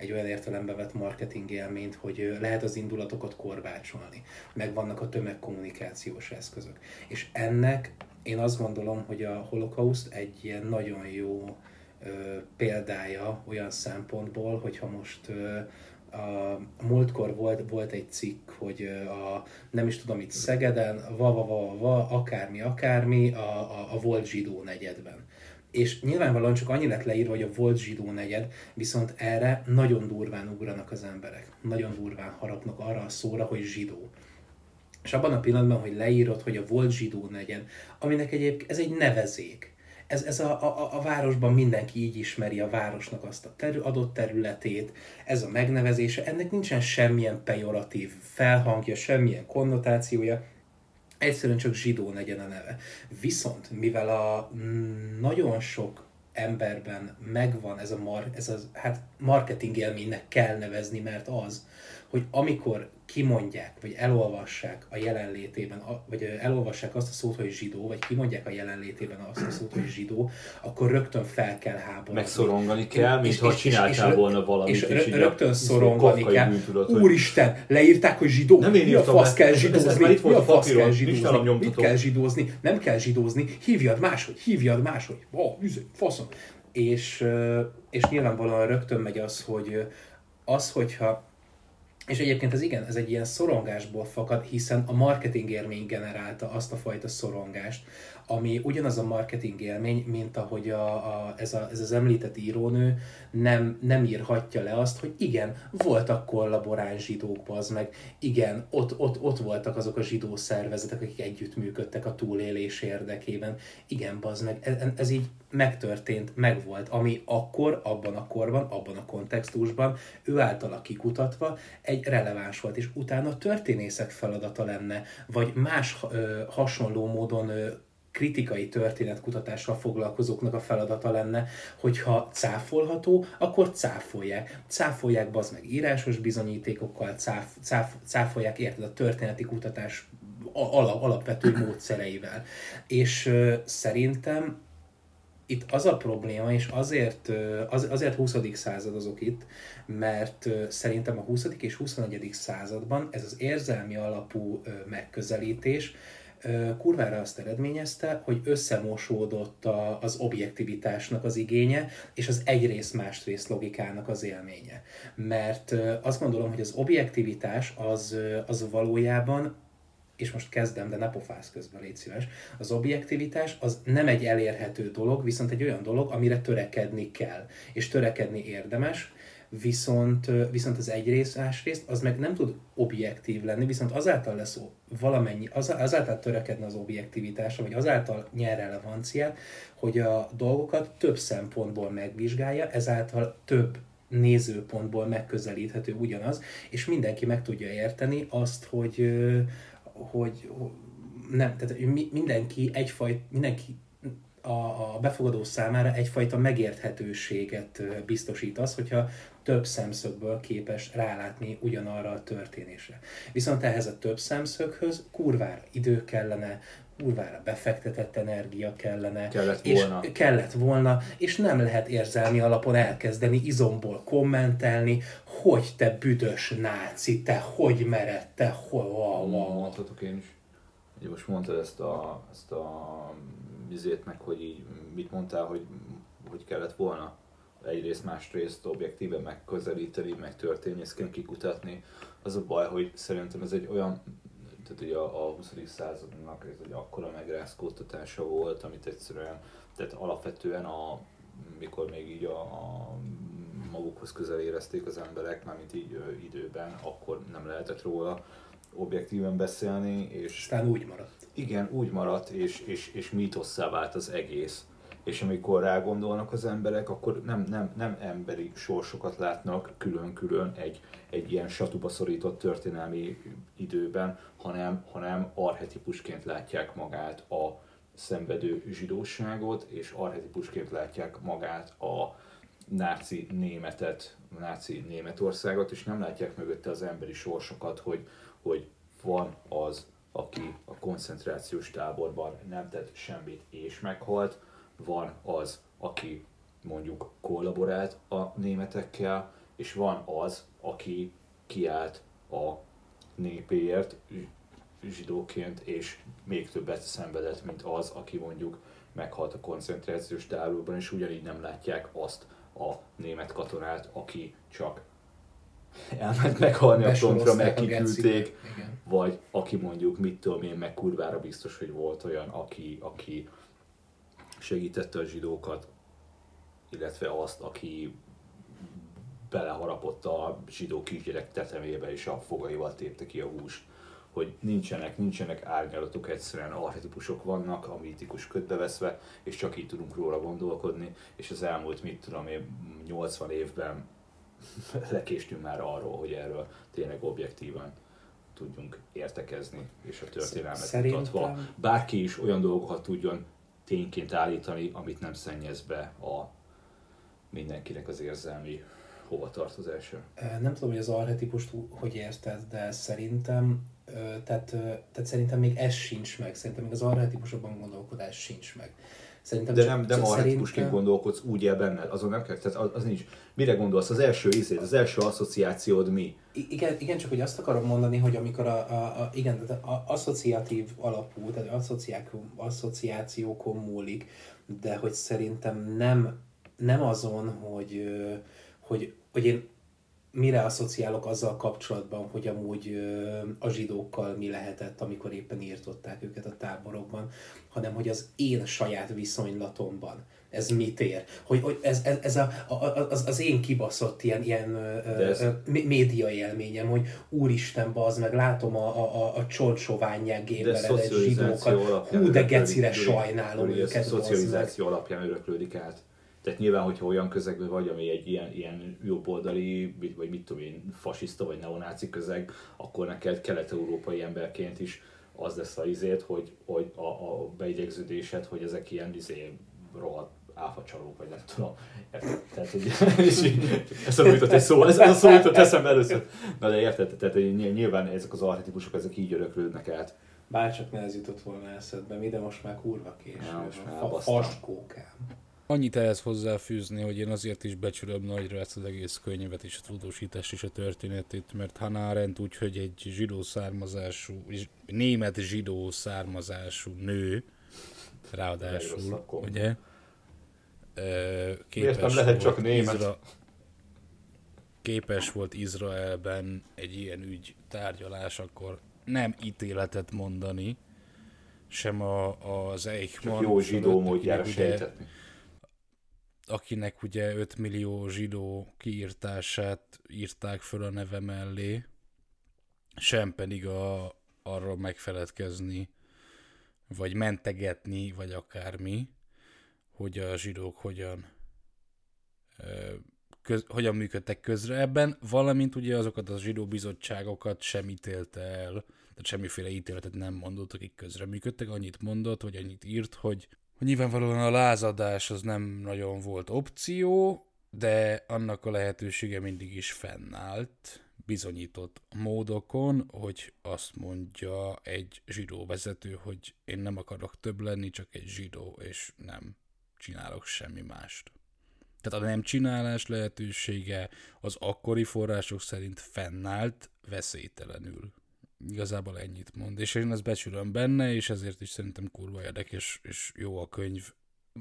egy olyan értelembe vett marketing élményt, hogy lehet az indulatokat korbácsolni, meg vannak a tömegkommunikációs eszközök. És ennek én azt gondolom, hogy a holokauszt egy ilyen nagyon jó ö, példája olyan szempontból, hogyha most ö, a múltkor volt, volt egy cikk, hogy a, nem is tudom itt Szegeden, va, va, va, va, akármi, akármi, a, a, a volt zsidó negyedben. És nyilvánvalóan csak annyi lett leírva, hogy a volt zsidó negyed, viszont erre nagyon durván ugranak az emberek. Nagyon durván harapnak arra a szóra, hogy zsidó. És abban a pillanatban, hogy leírod, hogy a volt zsidó negyed, aminek egyébként ez egy nevezék. Ez, ez a, a, a városban mindenki így ismeri a városnak azt a terü, adott területét, ez a megnevezése, ennek nincsen semmilyen pejoratív felhangja, semmilyen konnotációja, egyszerűen csak zsidó legyen a neve. Viszont, mivel a nagyon sok emberben megvan ez a, mar, ez a hát marketing élménynek kell nevezni, mert az, hogy amikor kimondják, vagy elolvassák a jelenlétében, vagy elolvassák azt a szót, hogy zsidó, vagy kimondják a jelenlétében azt a szót, hogy zsidó, akkor rögtön fel kell háborodni. Megszorongani kell, És- mintha és- és- csináltál és- volna valamit. És, és a- rögtön szorongani kell. bűntudat, hogy- Úristen, leírták, hogy zsidó. Nem én Mi a fasz kell ez- ez zsidózni? volt Mi a fasz kell zsidózni? Mit kell zsidózni? Nem kell zsidózni. Hívjad máshogy, hívjad máshogy. Üzé, faszom. És, és nyilvánvalóan rögtön megy az, hogy az, hogyha és egyébként ez igen, ez egy ilyen szorongásból fakad, hiszen a marketing élmény generálta azt a fajta szorongást, ami ugyanaz a marketing élmény, mint ahogy a, a, ez, a, ez az említett írónő nem, nem írhatja le azt, hogy igen, voltak kollaboráns zsidók, az meg, igen, ott, ott, ott voltak azok a zsidó szervezetek, akik együttműködtek a túlélés érdekében. Igen, bazd meg, ez, ez így megtörtént, megvolt, ami akkor, abban a korban, abban a kontextusban, ő általa kikutatva egy releváns volt, és utána történészek feladata lenne, vagy más ö, hasonló módon ö, kritikai történetkutatással foglalkozóknak a feladata lenne, hogyha cáfolható, akkor cáfolják. Cáfolják bazd meg írásos bizonyítékokkal, cáf, cáf, cáfolják érted a történeti kutatás alap, alapvető módszereivel. És ö, szerintem itt az a probléma, és azért, az, azért 20. század azok itt, mert szerintem a 20. és 21. században ez az érzelmi alapú megközelítés kurvára azt eredményezte, hogy összemosódott a, az objektivitásnak az igénye, és az egyrészt másrészt logikának az élménye. Mert azt gondolom, hogy az objektivitás az, az valójában és most kezdem, de ne pofász közben, légy szíves. Az objektivitás az nem egy elérhető dolog, viszont egy olyan dolog, amire törekedni kell, és törekedni érdemes, viszont, viszont az egyrészt, másrészt, az meg nem tud objektív lenni, viszont azáltal lesz valamennyi, az, azáltal törekedne az objektivitásra, vagy azáltal nyer relevanciát, hogy a dolgokat több szempontból megvizsgálja, ezáltal több nézőpontból megközelíthető ugyanaz, és mindenki meg tudja érteni azt, hogy, hogy, nem, tehát mindenki egyfajta, mindenki a, a befogadó számára egyfajta megérthetőséget biztosít az, hogyha több szemszögből képes rálátni ugyanarra a történésre. Viszont ehhez a több szemszöghöz kurvára idő kellene, kurvára befektetett energia kellene. Kellett és volna. Kellett volna, és nem lehet érzelmi alapon elkezdeni izomból kommentelni, hogy te büdös náci, te hogy mered, te hol. Mondhatok én is. Ugye most mondtad ezt a, ezt a vizét meg, hogy így mit mondtál, hogy, hogy kellett volna egyrészt, másrészt objektíven megközelíteni, meg történészként kikutatni. Az a baj, hogy szerintem ez egy olyan, tehát ugye a, a 20. századnak ez egy akkora megrázkódtatása volt, amit egyszerűen, tehát alapvetően a, mikor még így a, a magukhoz közel érezték az emberek, mármint így ö, időben, akkor nem lehetett róla objektíven beszélni, és Aztán úgy maradt. igen, úgy maradt, és, és, és mítosszá vált az egész. És amikor rágondolnak az emberek, akkor nem, nem, nem emberi sorsokat látnak külön-külön egy, egy ilyen satuba szorított történelmi időben, hanem, hanem arhetipusként látják magát a szenvedő zsidóságot, és arhetipusként látják magát a náci németet, náci Németországot, és nem látják mögötte az emberi sorsokat, hogy, hogy van az, aki a koncentrációs táborban nem tett semmit és meghalt, van az, aki mondjuk kollaborált a németekkel, és van az, aki kiállt a népéért zsidóként, és még többet szenvedett, mint az, aki mondjuk meghalt a koncentrációs táborban, és ugyanígy nem látják azt a német katonát, aki csak elment meghalni a frontra, meg Besorozták a kiküldték, gecibe. Igen. vagy aki mondjuk, mit tudom én, meg kurvára biztos, hogy volt olyan, aki, aki segítette a zsidókat, illetve azt, aki beleharapott a zsidó kisgyerek tetemébe, és a fogaival tépte ki a húst. Hogy nincsenek, nincsenek árnyalatok, egyszerűen arhetipusok vannak, a mítikus ködbe veszve, és csak így tudunk róla gondolkodni, és az elmúlt, mit tudom én, 80 évben lekéstünk már arról, hogy erről tényleg objektívan tudjunk értekezni, és a történelmet Szerintem- mutatva bárki is olyan dolgokat tudjon tényként állítani, amit nem szennyez be a mindenkinek az érzelmi hovatartozása. Ö, Nem tudom, hogy az arhetipust hogy érted, de szerintem, tehát, tehát szerintem még ez sincs meg. Szerintem még az arhetipusokban gondolkodás sincs meg. Szerintem De csak- nem, arhetipusként szerintem- gondolkodsz, úgy él benned, azon nem kell, tehát az, az nincs. Mire gondolsz? Az első ízét, az első asszociációd mi? I- Igen, igen, csak hogy azt akarom mondani, hogy amikor a, a, a igen, tehát a, asszociatív alapú, tehát asszociáció, asszociációkon múlik, de hogy szerintem nem, nem azon, hogy, hogy, hogy én mire asszociálok azzal kapcsolatban, hogy amúgy a zsidókkal mi lehetett, amikor éppen írtották őket a táborokban, hanem hogy az én saját viszonylatomban ez mit ér. Hogy, hogy ez, ez, ez a, a, az, az én kibaszott ilyen, ilyen ez- média élményem, hogy úristen, bazd meg, látom a, a, a, a csontsoványák De gépberedett zsidókat, hú, de öröklődik, gecire Gyuri, sajnálom ez őket, meg. szocializáció alapján öröklődik át. Tehát nyilván, hogyha olyan közegben vagy, ami egy ilyen, ilyen jobboldali, vagy mit tudom én, fasiszta vagy neonáci közeg, akkor neked kelet-európai emberként is az lesz a izét, hogy, hogy a, a beigyegződésed, hogy ezek ilyen izé rohadt áfacsalók, vagy nem tudom. Érted? Tehát, hogy, és így, eszembe jutott egy szó, ez, ez a szó jutott eszembe először. Na de érted, tehát nyilván ezek az archetipusok, ezek így öröklődnek át. Bárcsak ne ez jutott volna eszedbe, mi, de most már kurva késő. Ja, most már. Faskókám. Annyit ehhez hozzáfűzni, hogy én azért is becsülöm nagyra ezt az egész könyvet és a tudósítást és a történetét, mert Hannah Arendt úgy, hogy egy zsidó származású, német zsidó származású nő, ráadásul, ugye, ö, Miért képes nem lehet csak német? képes volt Izraelben egy ilyen ügy tárgyalásakor nem ítéletet mondani, sem a, az Eichmann Csak jó zsidó módjára ugye- sejtetni. Akinek ugye 5 millió zsidó kiírtását írták föl a neve mellé, sem pedig a, arról megfeledkezni, vagy mentegetni, vagy akármi, hogy a zsidók hogyan köz, hogyan működtek közre ebben, valamint ugye azokat a zsidó bizottságokat sem ítélte el, tehát semmiféle ítéletet nem mondott, akik közre működtek, annyit mondott, vagy annyit írt, hogy, hogy nyilvánvalóan a lázadás az nem nagyon volt opció, de annak a lehetősége mindig is fennállt, bizonyított módokon, hogy azt mondja egy zsidó vezető, hogy én nem akarok több lenni, csak egy zsidó, és nem csinálok semmi mást. Tehát a nem csinálás lehetősége az akkori források szerint fennállt veszélytelenül. Igazából ennyit mond. És én ezt becsülöm benne, és ezért is szerintem kurva érdekes, és jó a könyv.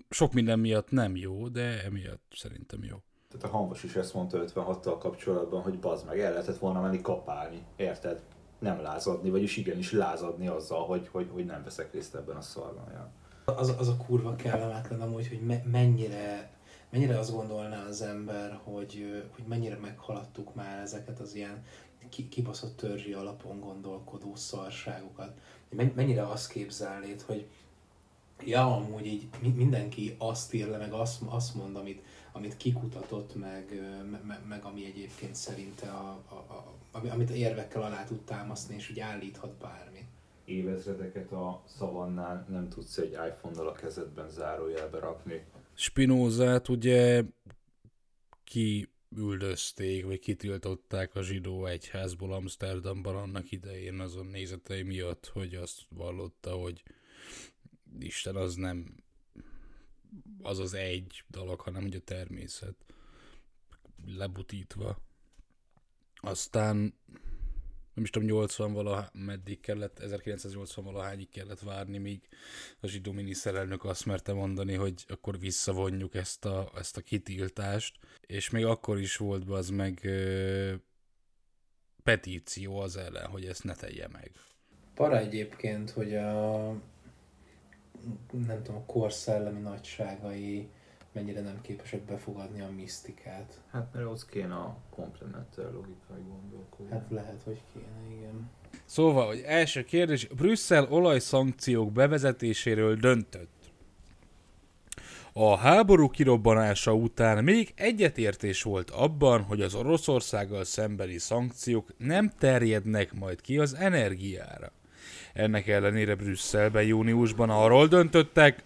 Sok minden miatt nem jó, de emiatt szerintem jó. Tehát a Hanvas is ezt mondta 56-tal kapcsolatban, hogy bazd meg, el lehetett volna menni kapálni, érted? Nem lázadni, vagyis igenis lázadni azzal, hogy, hogy, hogy nem veszek részt ebben a szarban. Ja. Az, az a kurva kellemetlen amúgy, hogy me, mennyire, mennyire azt gondolná az ember, hogy, hogy mennyire meghaladtuk már ezeket az ilyen kibaszott törzsi alapon gondolkodó szarságokat. Men- Mennyire azt képzelnéd, hogy ja, amúgy így mi- mindenki azt ír le, meg azt, azt mond, amit, amit kikutatott, meg, ö, me, me- meg ami egyébként szerinte, a, a, a, ami- amit érvekkel alá tud támasztani, és úgy állíthat bármit. Évezredeket a szavannán nem tudsz egy iPhone-nal a kezedben zárójelbe rakni. Spinozát ugye kiüldözték, vagy kitiltották a zsidó egyházból Amsterdamban annak idején azon nézetei miatt, hogy azt vallotta, hogy Isten az nem az az egy dolog, hanem hogy a természet lebutítva. Aztán nem is tudom, 80 valaha, meddig kellett, 1980 valahányig kellett várni, míg a zsidó miniszterelnök azt merte mondani, hogy akkor visszavonjuk ezt a, ezt a kitiltást, és még akkor is volt az meg ö, petíció az ellen, hogy ezt ne tegye meg. Para egyébként, hogy a nem tudom, a kor szellemi nagyságai mennyire nem képesek befogadni a misztikát. Hát mert ott kéne a komplementer logikai gondolkodás. Hát lehet, hogy kéne, igen. Szóval, hogy első kérdés, Brüsszel olajszankciók bevezetéséről döntött. A háború kirobbanása után még egyetértés volt abban, hogy az Oroszországgal szembeni szankciók nem terjednek majd ki az energiára. Ennek ellenére Brüsszelben júniusban arról döntöttek,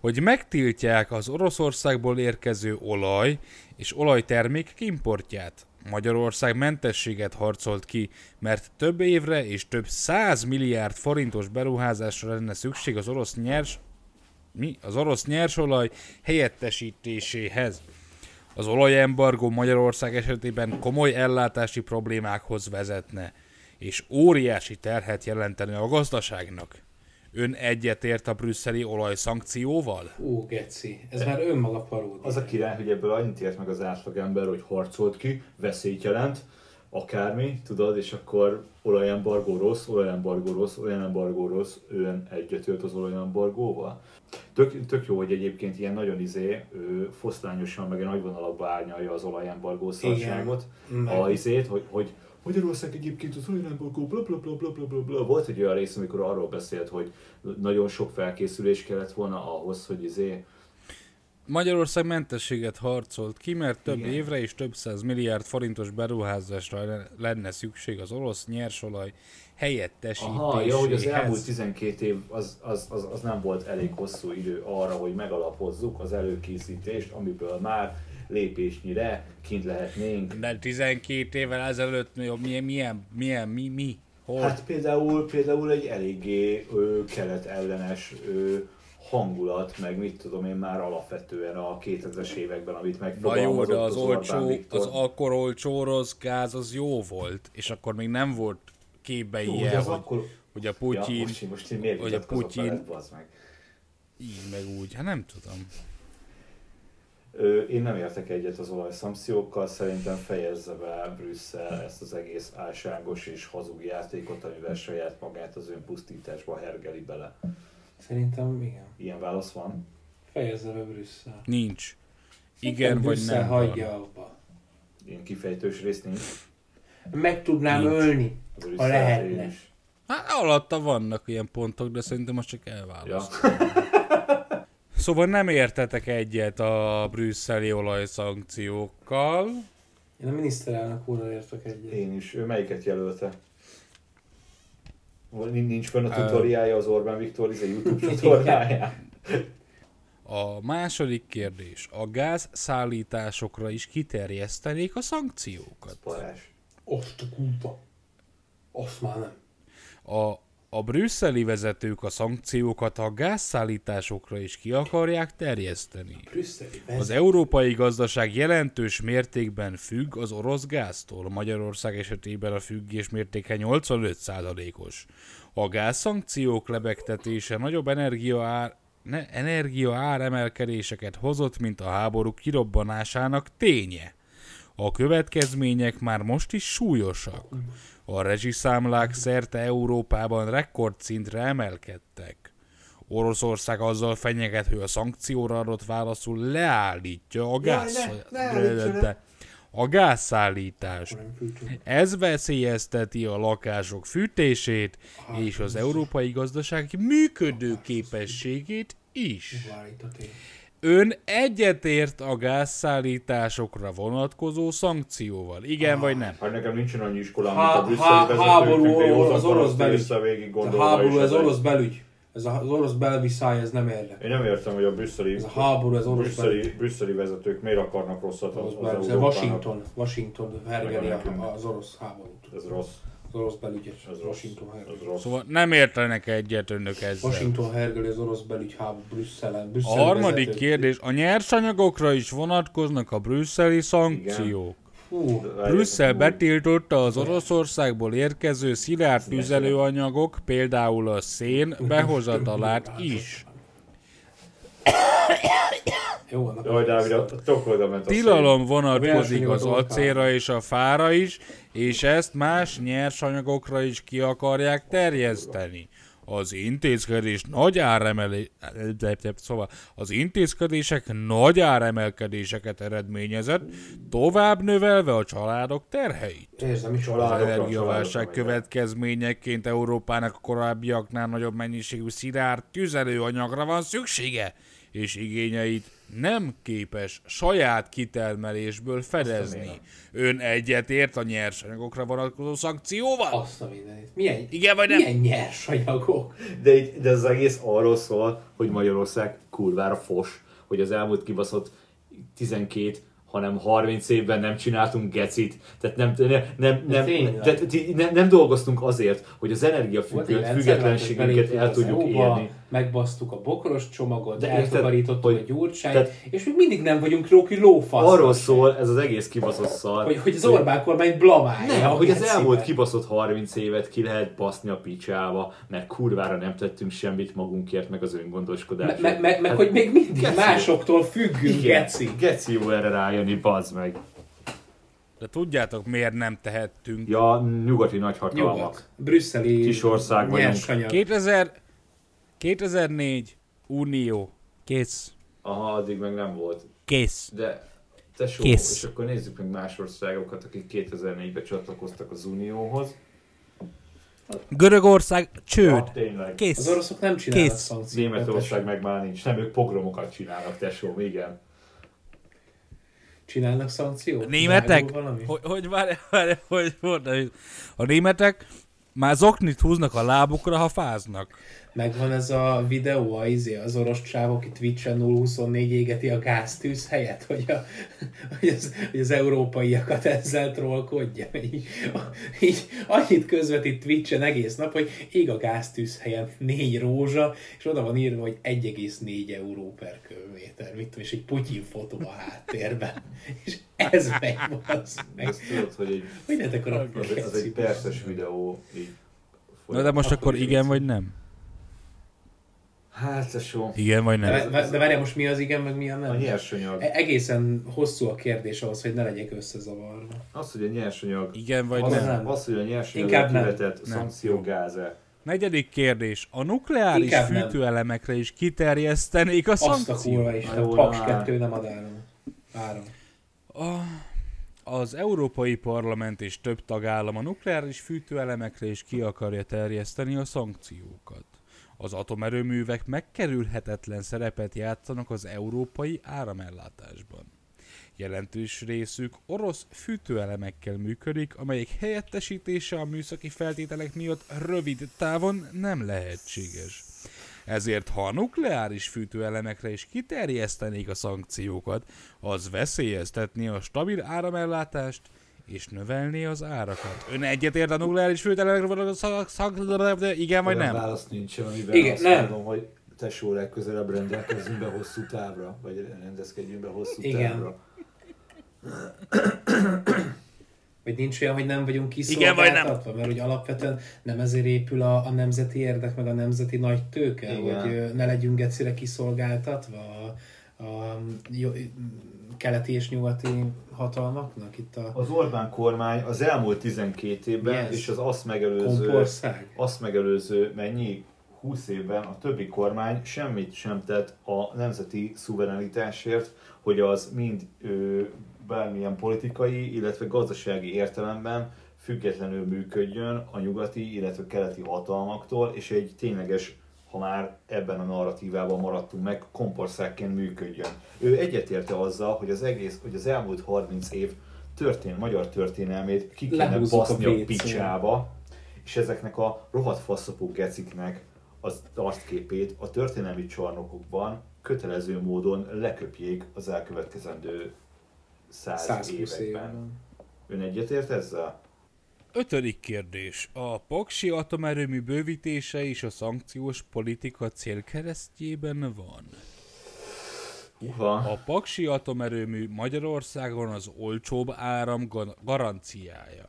hogy megtiltják az Oroszországból érkező olaj és olajtermékek importját. Magyarország mentességet harcolt ki, mert több évre és több száz milliárd forintos beruházásra lenne szükség az orosz nyers mi? Az orosz nyersolaj helyettesítéséhez. Az olajembargó Magyarország esetében komoly ellátási problémákhoz vezetne, és óriási terhet jelentene a gazdaságnak. Ön egyetért a brüsszeli olajszankcióval? Ó, geci, ez már önmaga paródia. Az a király, hogy ebből annyit ért meg az átlagember, hogy harcolt ki, veszélyt jelent, akármi, tudod, és akkor olajembargó rossz, olajembargó rossz, olajembargó rossz, ő egyetért az olajembargóval. Tök, tök jó, hogy egyébként ilyen nagyon izé, ő foszlányosan, meg nagy vonalakba árnyalja az olajembargó szarságot, a izét, hogy, hogy Magyarország egyébként az olajembargó, bla bla bla bla bla bla bla. Volt egy olyan rész, amikor arról beszélt, hogy nagyon sok felkészülés kellett volna ahhoz, hogy izé, Magyarország mentességet harcolt ki, mert több Igen. évre és több száz milliárd forintos beruházásra le- lenne szükség az orosz nyersolaj helyettesítéséhez. Aha, ja, hogy az elmúlt 12 év az, az, az, az nem volt elég hosszú idő arra, hogy megalapozzuk az előkészítést, amiből már lépésnyire kint lehetnénk. De 12 évvel ezelőtt mi- milyen, milyen, milyen mi, mi, hol? Hát például, például egy eléggé ö, kelet ellenes ö, hangulat, meg mit tudom én már alapvetően a 2000-es években, amit Na jó, megfogalmazott de az, Orbán olcsó, Viktor. az akkor olcsó orosz gáz az jó volt, és akkor még nem volt képbe Jó, ilyen, az hogy, akkor... hogy a Putyin, Ja, most, most hogy a Putyin- veled, meg? így meg úgy, hát nem tudom. Én nem értek egyet az olajszankciókkal, szerintem fejezze be Brüsszel ezt az egész álságos és hazug játékot, amivel saját magát az önpusztításba hergeli bele. Szerintem igen. Ilyen válasz van? Fejezze be Brüsszel. Nincs. Igen vagy nem hagyja van. abba. Ilyen kifejtős rész nincs? Meg tudnám Nincs. ölni. A Brüsszel lehetne. is. Hát alatta vannak ilyen pontok, de szerintem most csak Ja. Szóval nem értetek egyet a brüsszeli olajszankciókkal. Én a miniszterelnök úrral értek egyet. Én is. Ő melyiket jelölte? Nincs fönn a tutoriája az Orbán Viktor, ez a YouTube Igen. tutoriáján. A második kérdés. A gáz szállításokra is kiterjesztenék a szankciókat? Parás. Azt a kurva. Azt már nem. A, a brüsszeli vezetők a szankciókat a gázszállításokra is ki akarják terjeszteni. Az európai gazdaság jelentős mértékben függ az orosz gáztól. Magyarország esetében a függés mértéke 85%-os. A gázszankciók lebegtetése nagyobb energia ár, ne, energia áremelkedéseket hozott, mint a háború kirobbanásának ténye. A következmények már most is súlyosak. A rezsiszámlák szerte Európában rekordszintre emelkedtek. Oroszország azzal fenyeget, hogy a szankcióra adott válaszul leállítja a gáz... ne, ne le. a gázszállítást. Ez veszélyezteti a lakások fűtését és az európai gazdaság működő képességét is. Ön egyetért a gázszállításokra vonatkozó szankcióval? Igen vagy nem? Hát nekem nincsen annyi iskolám, Há- mint a brüsszeli háború, de józan az orosz belügy. a háború, ez orosz belügy. Ez a- az orosz belviszály, ez nem érdekel. Én nem értem, hogy a brüsszeli, Ez a háború, ez orosz brüsszeli, belügy. brüsszeli vezetők miért akarnak rosszat az, Orosz az belügy. Ez Európának. Washington, Washington hergeli az orosz háborút. Ez rossz. Az orosz belügyet. Ez rossz. Washington hergeli. Szóval nem értenek egyet önök ezzel. Washington hergeli az orosz belügy háború Brüsszelen. A Brüsszel harmadik vezetők. kérdés. A nyersanyagokra is vonatkoznak a brüsszeli szankciók. Fú, Brüsszel betiltotta az Oroszországból érkező szilárd tüzelőanyagok, például a szén behozatalát is. Jó, annak Jaj, Dávid, a tokolda ment a Tilalom vonatkozik az acélra és a fára is, és ezt más nyersanyagokra is ki akarják terjeszteni. Az intézkedés nagy áremelé... Szóval az intézkedések nagy áremelkedéseket eredményezett, tovább növelve a családok terheit. Érzem is Az energiaválság következményeként Európának a korábbiaknál nagyobb mennyiségű szilárd tüzelőanyagra van szüksége, és igényeit nem képes saját kitermelésből fedezni. Ön egyetért a nyersanyagokra vonatkozó szankcióval? Azt a mindenit. Milyen, Igen vagy nem? milyen nyersanyagok? De, így- de az egész arról szól, hogy Magyarország kurvára fos, hogy az elmúlt kibaszott 12 hanem 30 évben nem csináltunk gecit, tehát nem, nem, nem, nem, ti- nem, nem dolgoztunk azért, hogy az rendszerváltás, el tudjuk érni. Megbasztuk a bokoros csomagot, De eltakarítottuk hogy- a gyurcsányt, tehát- és még mindig nem vagyunk róki lófasz. Arról szól ez az egész kibaszott szar. Hogy, hogy az Orbán kormány blamálja. Nem, hogy az elmúlt kibaszott 30 évet ki lehet baszni a picsába, mert kurvára nem tettünk semmit magunkért, meg az öngondoskodásért. me- me- meg Hát hogy még mindig geci. másoktól függünk, igen, geci. Geci jó erre rájönni, bazd meg. De tudjátok, miért nem tehettünk? Ja, nyugati nagyhatalmak. Nyugat. Brüsszeli Kis ország vagyunk. nyersanyag. 2000, 2004, Unió, kész, Aha, addig meg nem volt. kész. De tesó, Kész. és akkor nézzük meg más országokat, akik 2004-ben csatlakoztak az Unióhoz. Görögország, csőd, Ja, tényleg. Az kész. oroszok nem csinálnak Kész. szankciókat. Németország meg már nincs. Nem, ők pogromokat csinálnak, tesó, igen. Csinálnak szankciót? A németek? Hogy, hogy várj, várj, hogy mondani. A németek Már zoknit húznak a lábukra, ha fáznak. Megvan ez a videó, a, izé, az orosz csáv, aki Twitch-en 024 égeti a gáztűz helyett, hogy, a, hogy, az, hogy az európaiakat ezzel trollkodja. Így, így annyit közvetít Twitch-en egész nap, hogy ég a gáztűz helyen négy rózsa, és oda van írva, hogy 1,4 euró per köbméter, mit tudom, és egy Putyin fotó a háttérben. És ez megy, az meg. Ezt tudod, hogy egy, Hogy lehet akkor a az, az egy perces videó. Így Na de most akkor igen vagy nem? Hát, tesó. Igen vagy nem? de, de várjál, most mi az igen, meg mi a A nem? nyersanyag. E- Egészen hosszú a kérdés ahhoz, hogy ne legyek összezavarva. Az, hogy a nyersanyag Igen vagy az, nem? nem. az, hogy a nyersanyag Inkább nem. kivetett Nem. szankciógáze. Negyedik kérdés. A nukleáris Inkább nem. fűtőelemekre is kiterjesztenék a Azt a szankciót? kurva is, Na a jó, Paks na. 2 nem ad áram. Áram. A, az Európai Parlament és több tagállam a nukleáris fűtőelemekre is ki akarja terjeszteni a szankciókat. Az atomerőművek megkerülhetetlen szerepet játszanak az európai áramellátásban. Jelentős részük orosz fűtőelemekkel működik, amelyek helyettesítése a műszaki feltételek miatt rövid távon nem lehetséges. Ezért ha a nukleáris fűtőelemekre is kiterjesztenék a szankciókat, az veszélyeztetné a stabil áramellátást és növelné az árakat. Ön egyetért a nukleáris fűtőelemekre való szak, szak, de igen vagy Olyan nem? válasz nincsen, amiben Igen, azt nem. mondom, hogy tesó legközelebb rendelkezzünk be hosszú távra, vagy rendezkedjünk be hosszú Igen. távra. Vagy nincs olyan, hogy nem vagyunk kiszolgáltatva, mert hogy alapvetően nem ezért épül a, a nemzeti érdek, meg a nemzeti nagy tőke, Igen. hogy ne legyünk egyszerre kiszolgáltatva a, a jó, keleti és nyugati hatalmaknak itt a Az Orbán kormány az elmúlt 12 évben, Yes. és az azt megelőző, kompország. azt megelőző mennyi 20 évben a többi kormány semmit sem tett a nemzeti szuverenitásért, hogy az mind ö, bármilyen politikai, illetve gazdasági értelemben függetlenül működjön a nyugati, illetve keleti hatalmaktól, és egy tényleges, ha már ebben a narratívában maradtunk meg, kompországként működjön. Ő egyetérte azzal, hogy az egész, hogy az elmúlt 30 év történ, magyar történelmét ki kéne a baszni a, WC-n. picsába, és ezeknek a rohadt faszapó geciknek az arcképét a történelmi csarnokokban kötelező módon leköpjék az elkövetkezendő száz, 120 években. évben. Ön egyetért ezzel? Ötödik kérdés. A Paksi atomerőmű bővítése és a szankciós politika célkeresztjében van. Uha. A Paksi atomerőmű Magyarországon az olcsóbb áram ga- garanciája.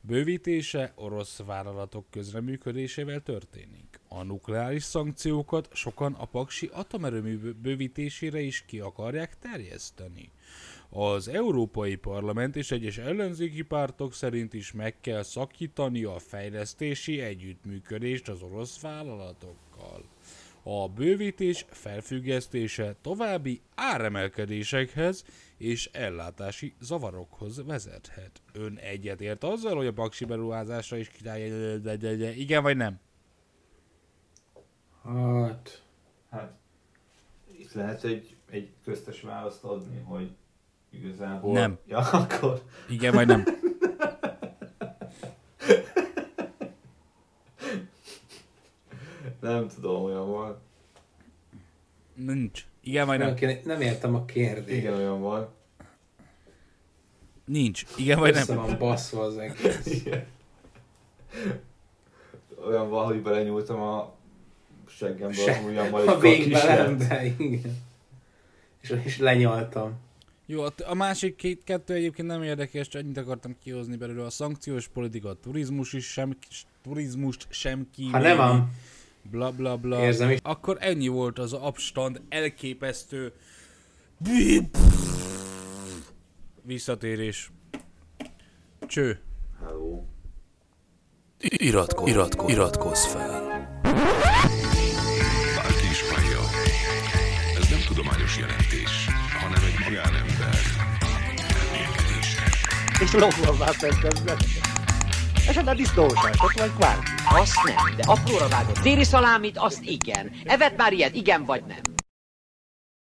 Bővítése orosz vállalatok közreműködésével történik. A nukleáris szankciókat sokan a Paksi atomerőmű bő- bővítésére is ki akarják terjeszteni. Az Európai Parlament és egyes ellenzéki pártok szerint is meg kell szakítani a fejlesztési együttműködést az orosz vállalatokkal. A bővítés felfüggesztése további áremelkedésekhez és ellátási zavarokhoz vezethet. Ön egyetért azzal, hogy a paksi beruházásra is király... Igen vagy nem? Hát, Hát, itt lehet egy, egy köztes választ adni, hogy igazából... Nem. Ja, akkor... Igen vagy nem? Nem tudom, olyan volt. Nincs. Igen vagy nem? nem, nem értem a kérdést. Igen, olyan volt. Nincs. Igen vagy Össze nem? van baszva az egész. Igen. Olyan van, hogy belenyúltam a seggembe Se- az ujjammal egy A végbelembe, igen. És, és lenyaltam. Jó, a- másik két, kettő egyébként nem érdekes, csak ennyit akartam kihozni belőle. A szankciós politika, a turizmus is sem, turizmust sem Ha kíméli. nem ám, bla bla bla. Érzem is. Akkor ennyi volt az abstand elképesztő visszatérés. Cső. Hello. Iratko, iratko, iratkozz fel. Bárki is. Ez nem tudományos jelentés, és lóval kezdett. Esetleg disznóságot vagy kvárki. Azt nem, de apróra vágott téli szalámit, azt igen. Evet már ilyet, igen vagy nem.